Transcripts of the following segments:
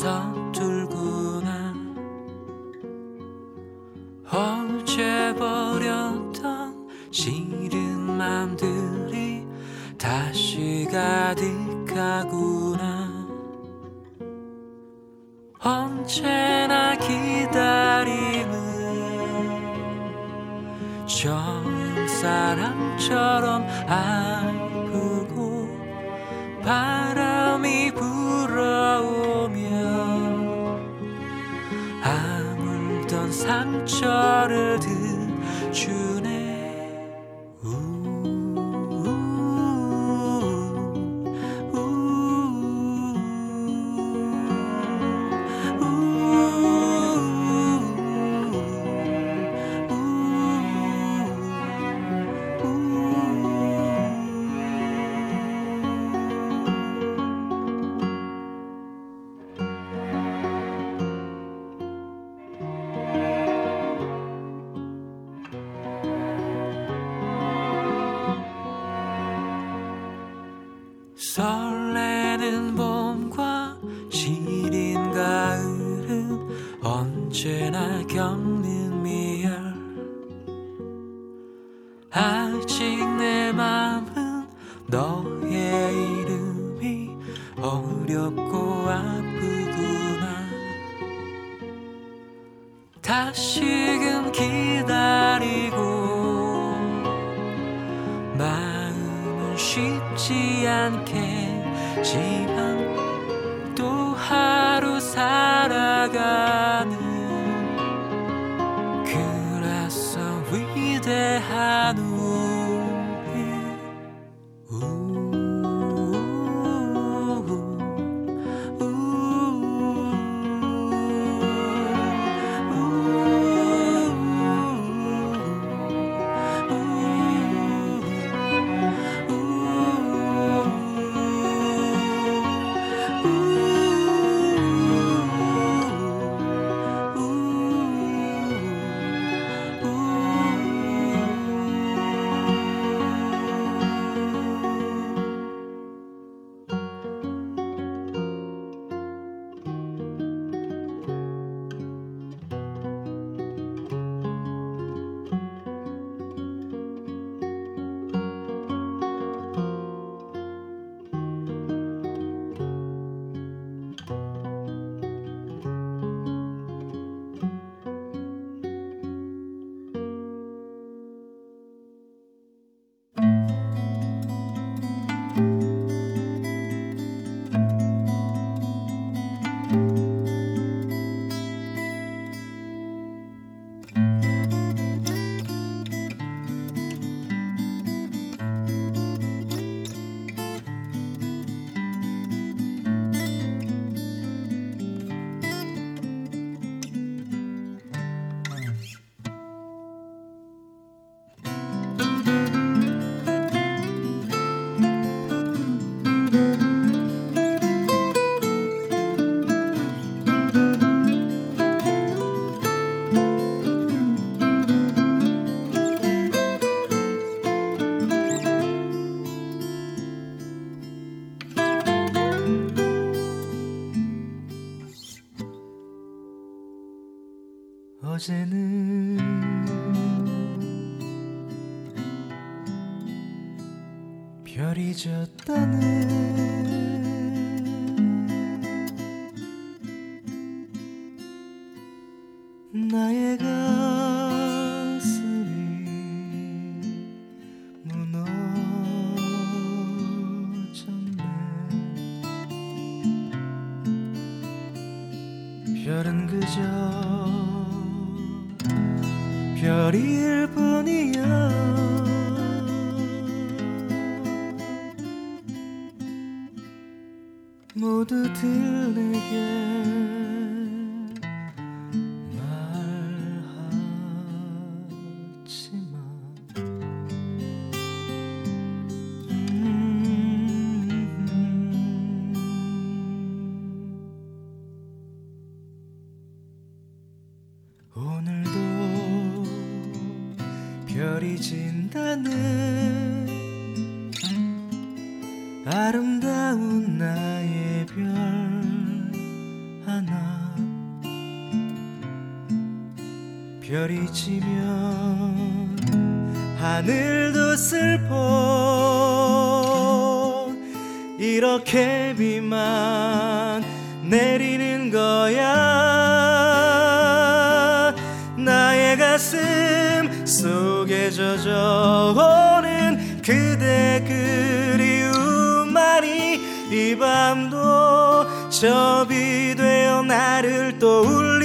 사 sorry. 어제는 별이 졌다는 내리는 거야. 나의 가슴 속에 젖어오는 그대 그리움만이 이 밤도 접이 되어 나를 떠올리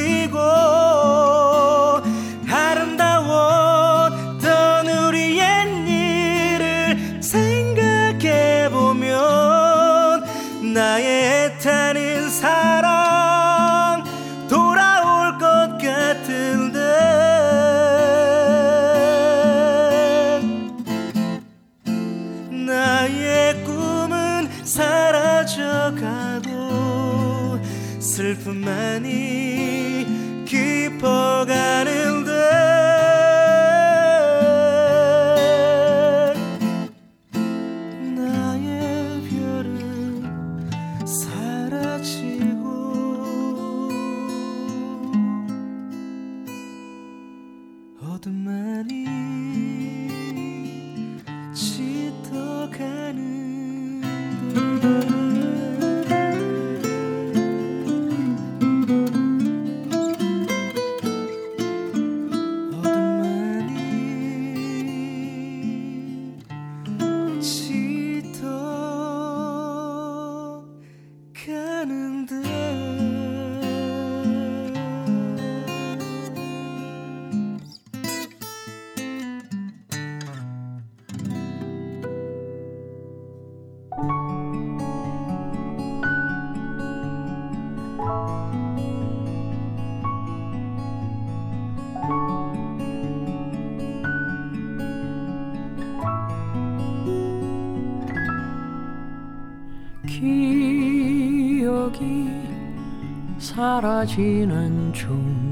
사라지는 중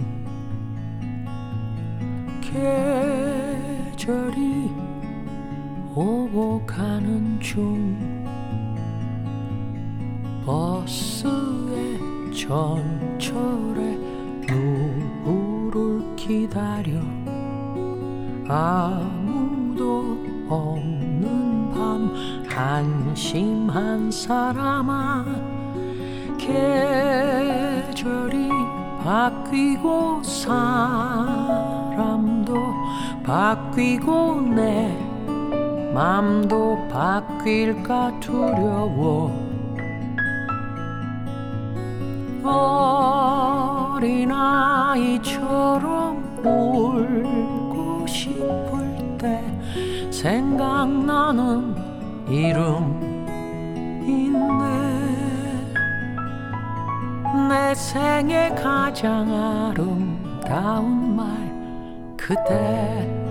바뀌고 사람도 바뀌고 내 맘도 바뀔까 두려워. 어린아이처럼 울고 싶을 때 생각나는 이름 있네 내 생에 가장 아름다운 말 그대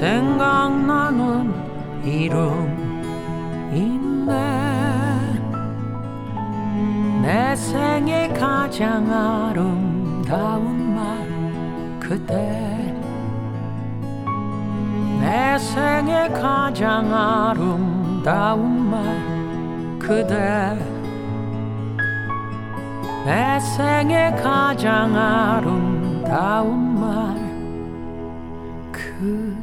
생각나는 이름 있네. 내 생에 가장 아름다운 말 그대. 내 생에 가장 아름다운 말 그대. 내 생에 가장 아름다운 말 그대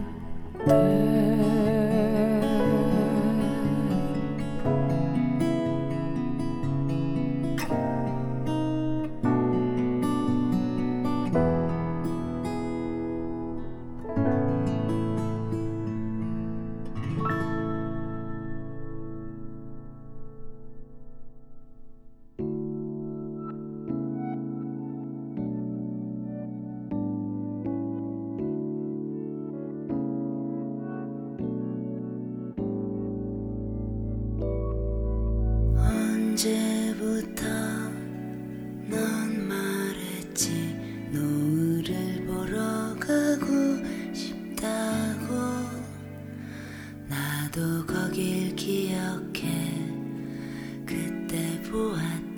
You. 그때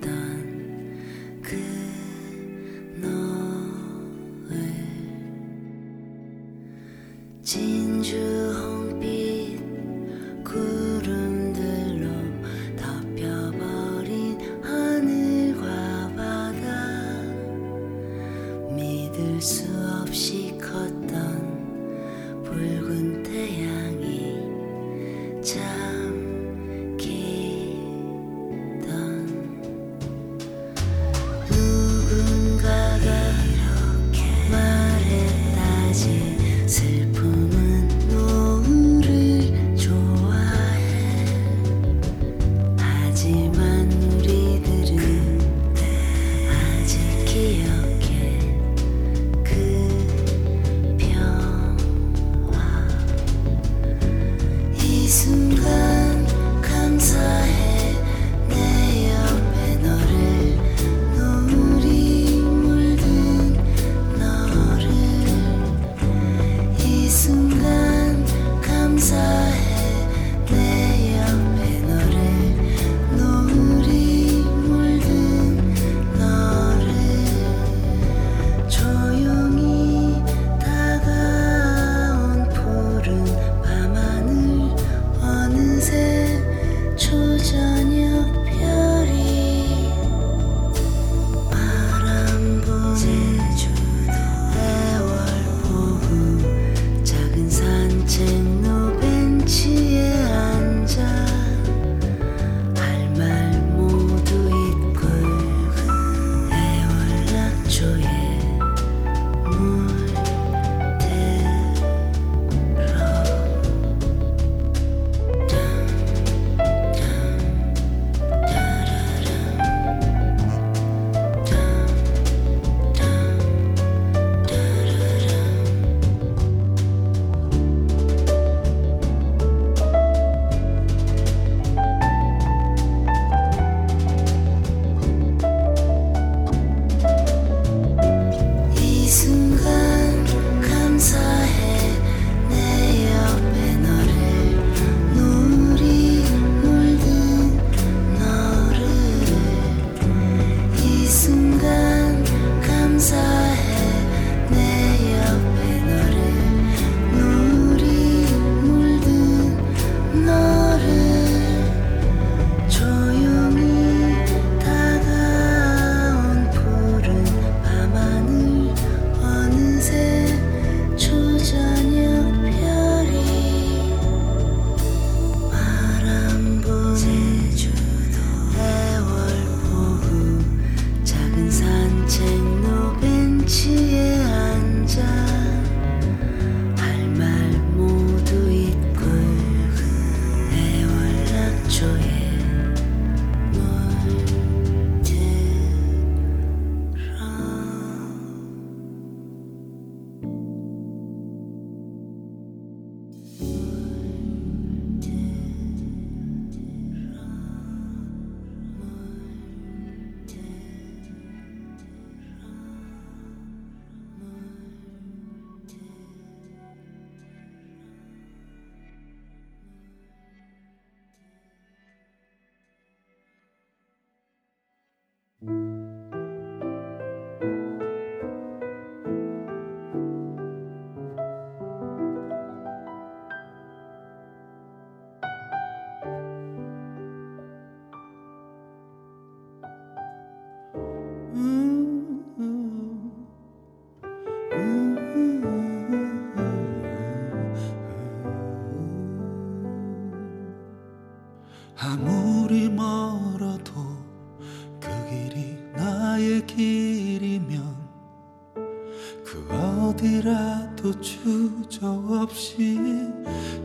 어디라도 주저없이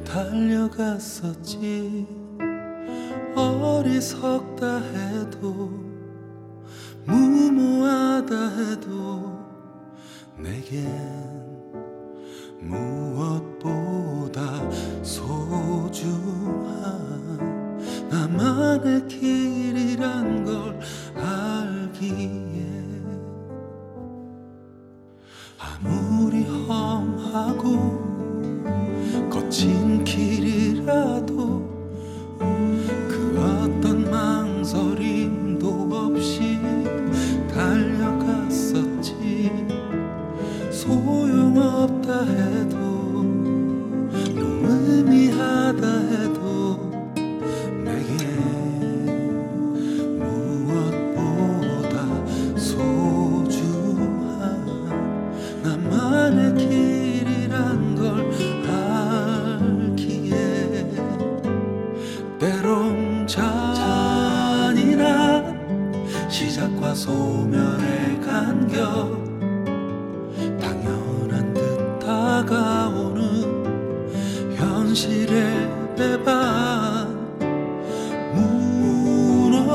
달려갔었지. 어리석다 해도 무모하다 해도 내겐 무엇보다 소중한 나만의 길이란 걸 알기에 험하고 거친 길이라도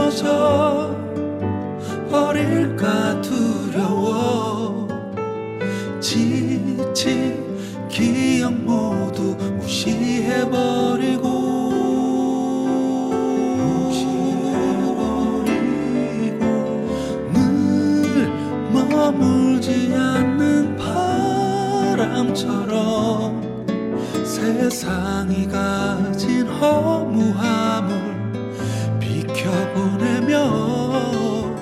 무너져 버릴까 두려워. 지친 기억 모두 무시해버리고. 늘 머물지 않는 바람처럼 세상이 가진 허무함을 비켜 보내며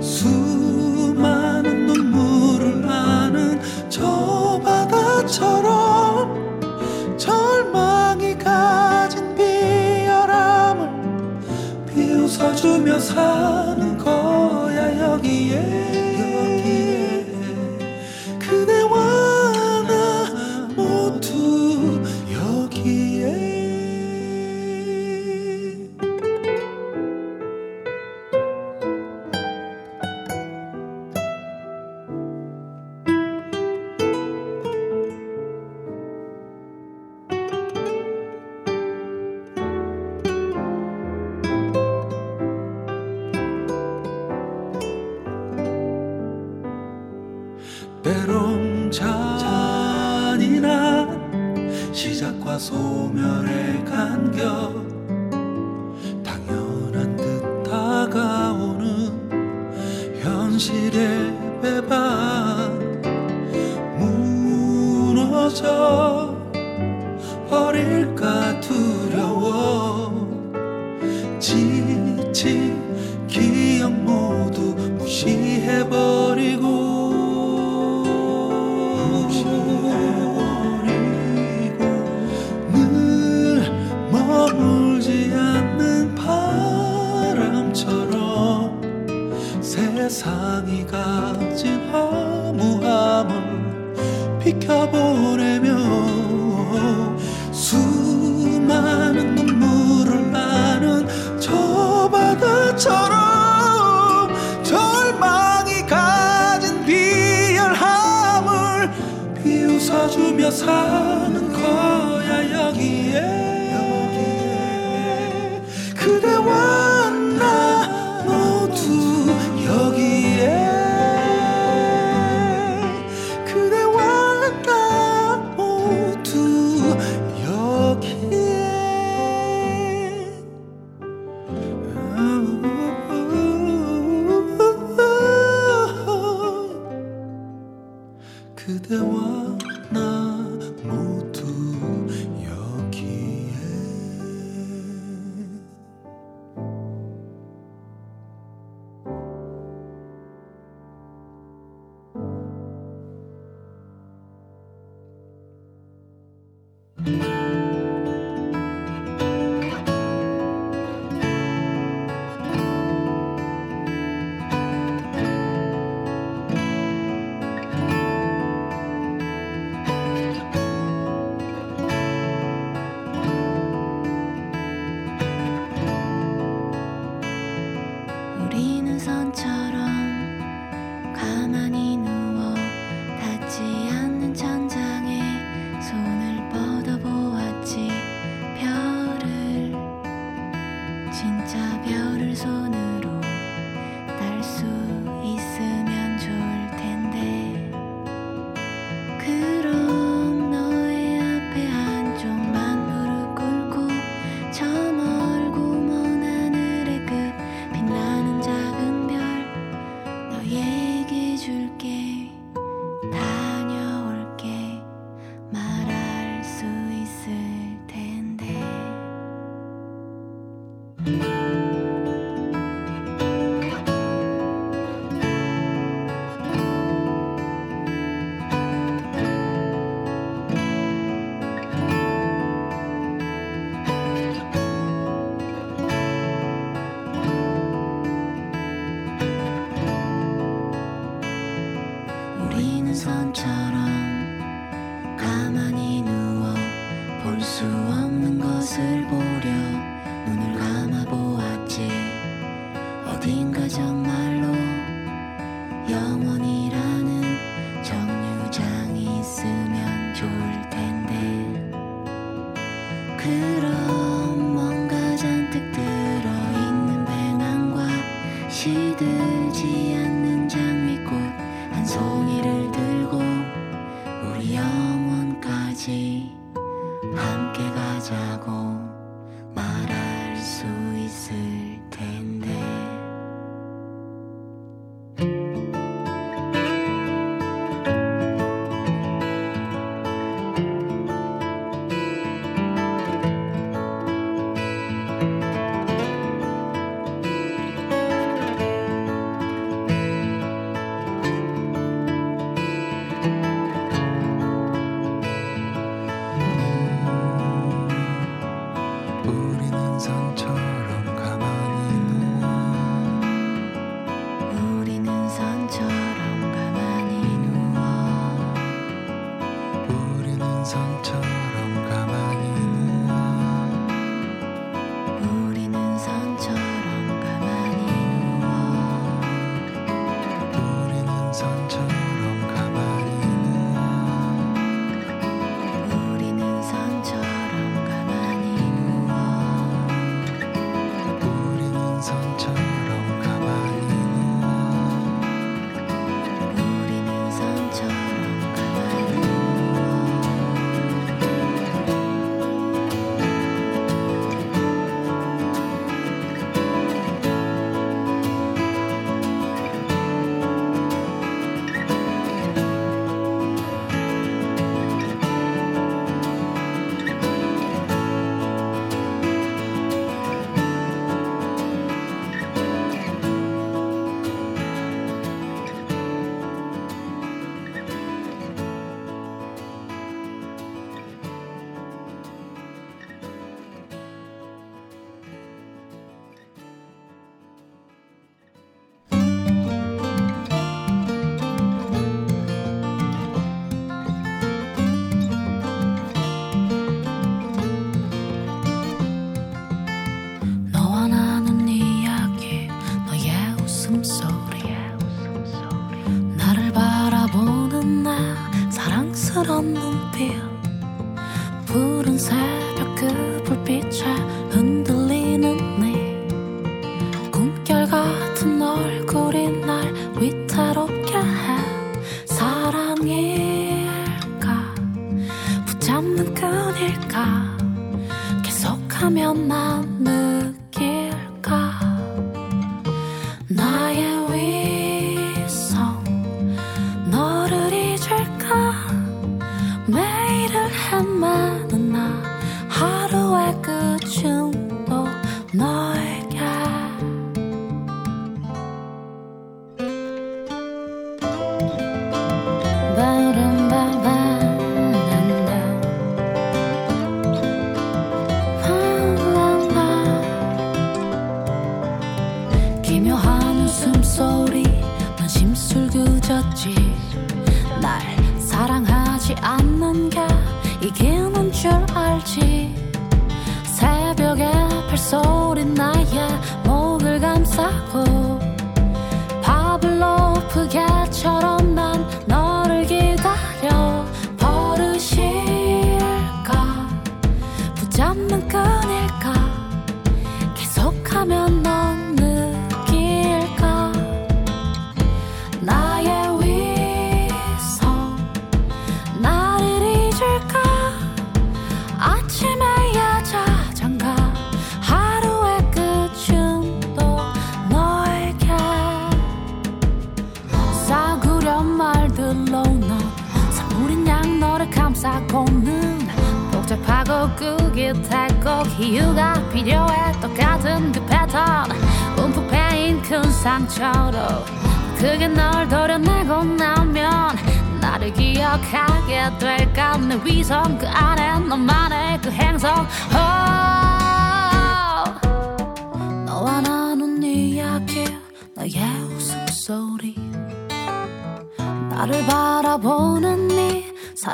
수많은 눈물을 나는 저 바다처럼 절망이 가진 비열함을 비웃어주며 사는 거야 여기에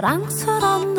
사랑스런 눈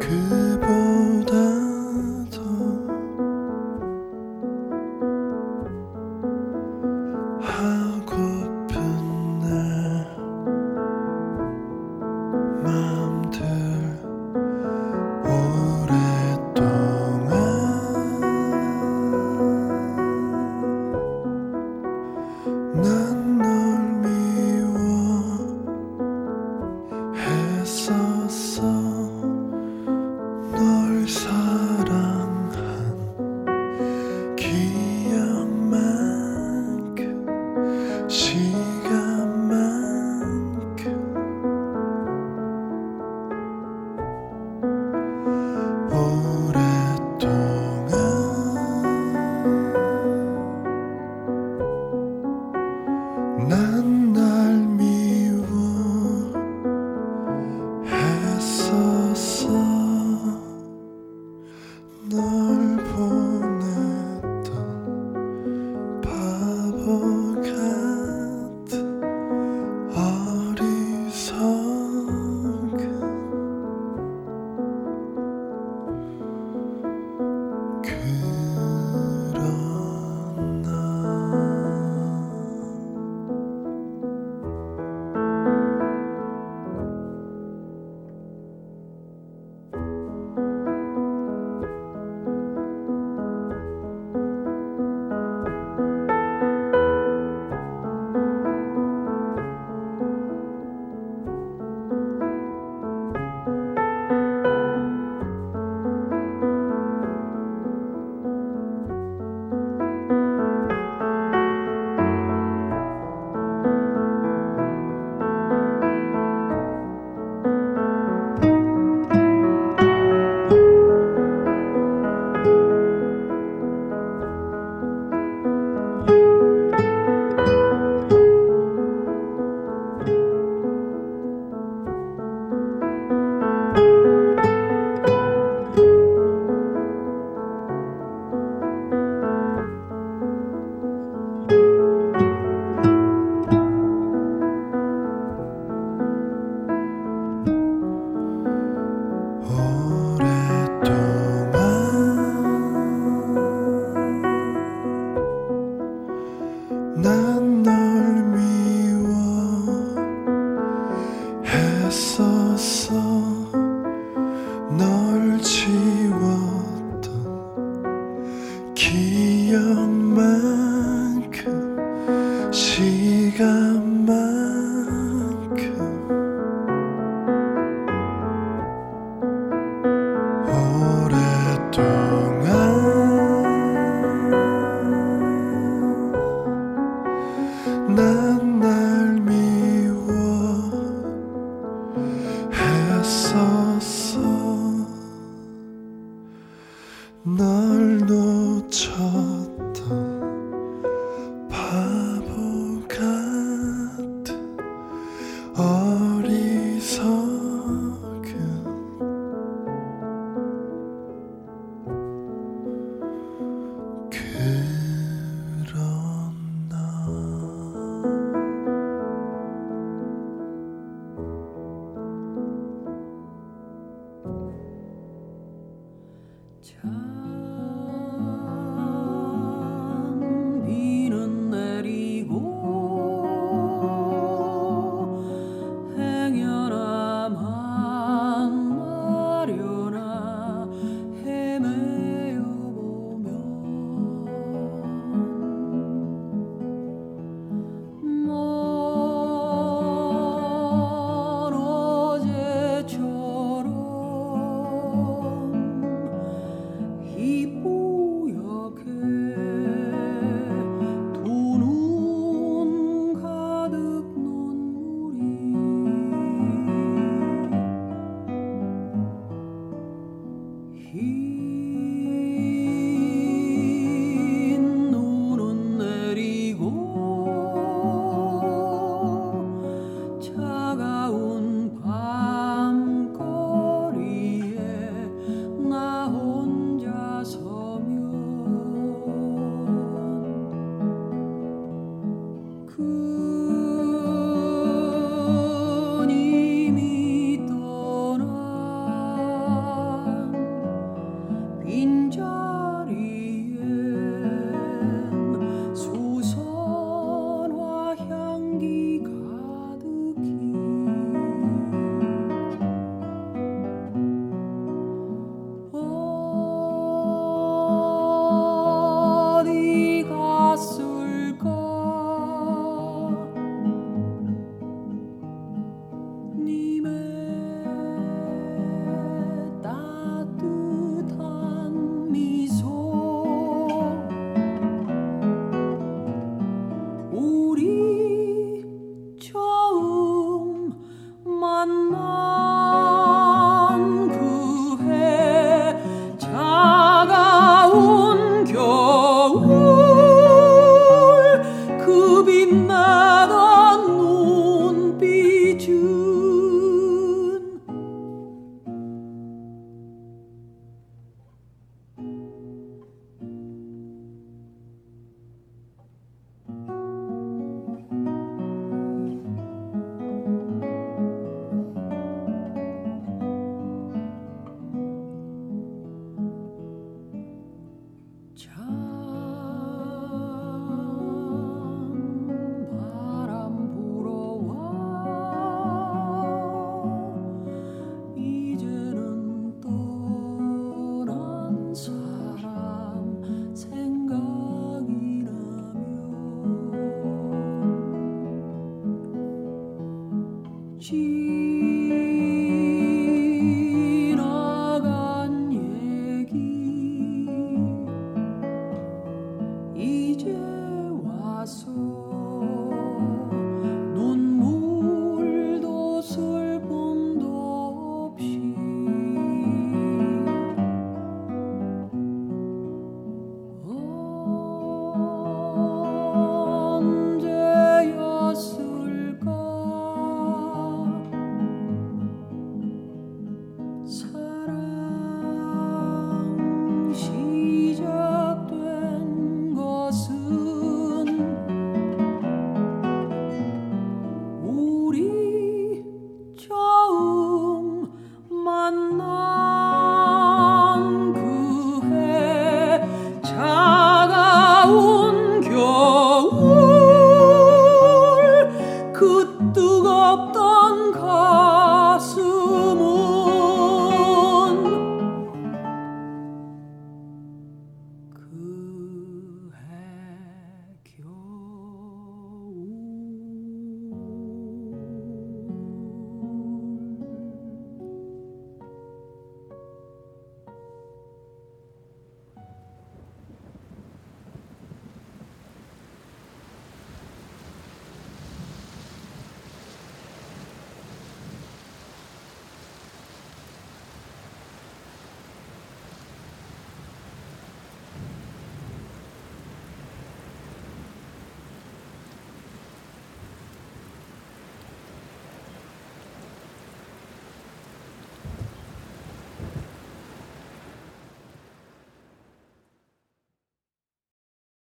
그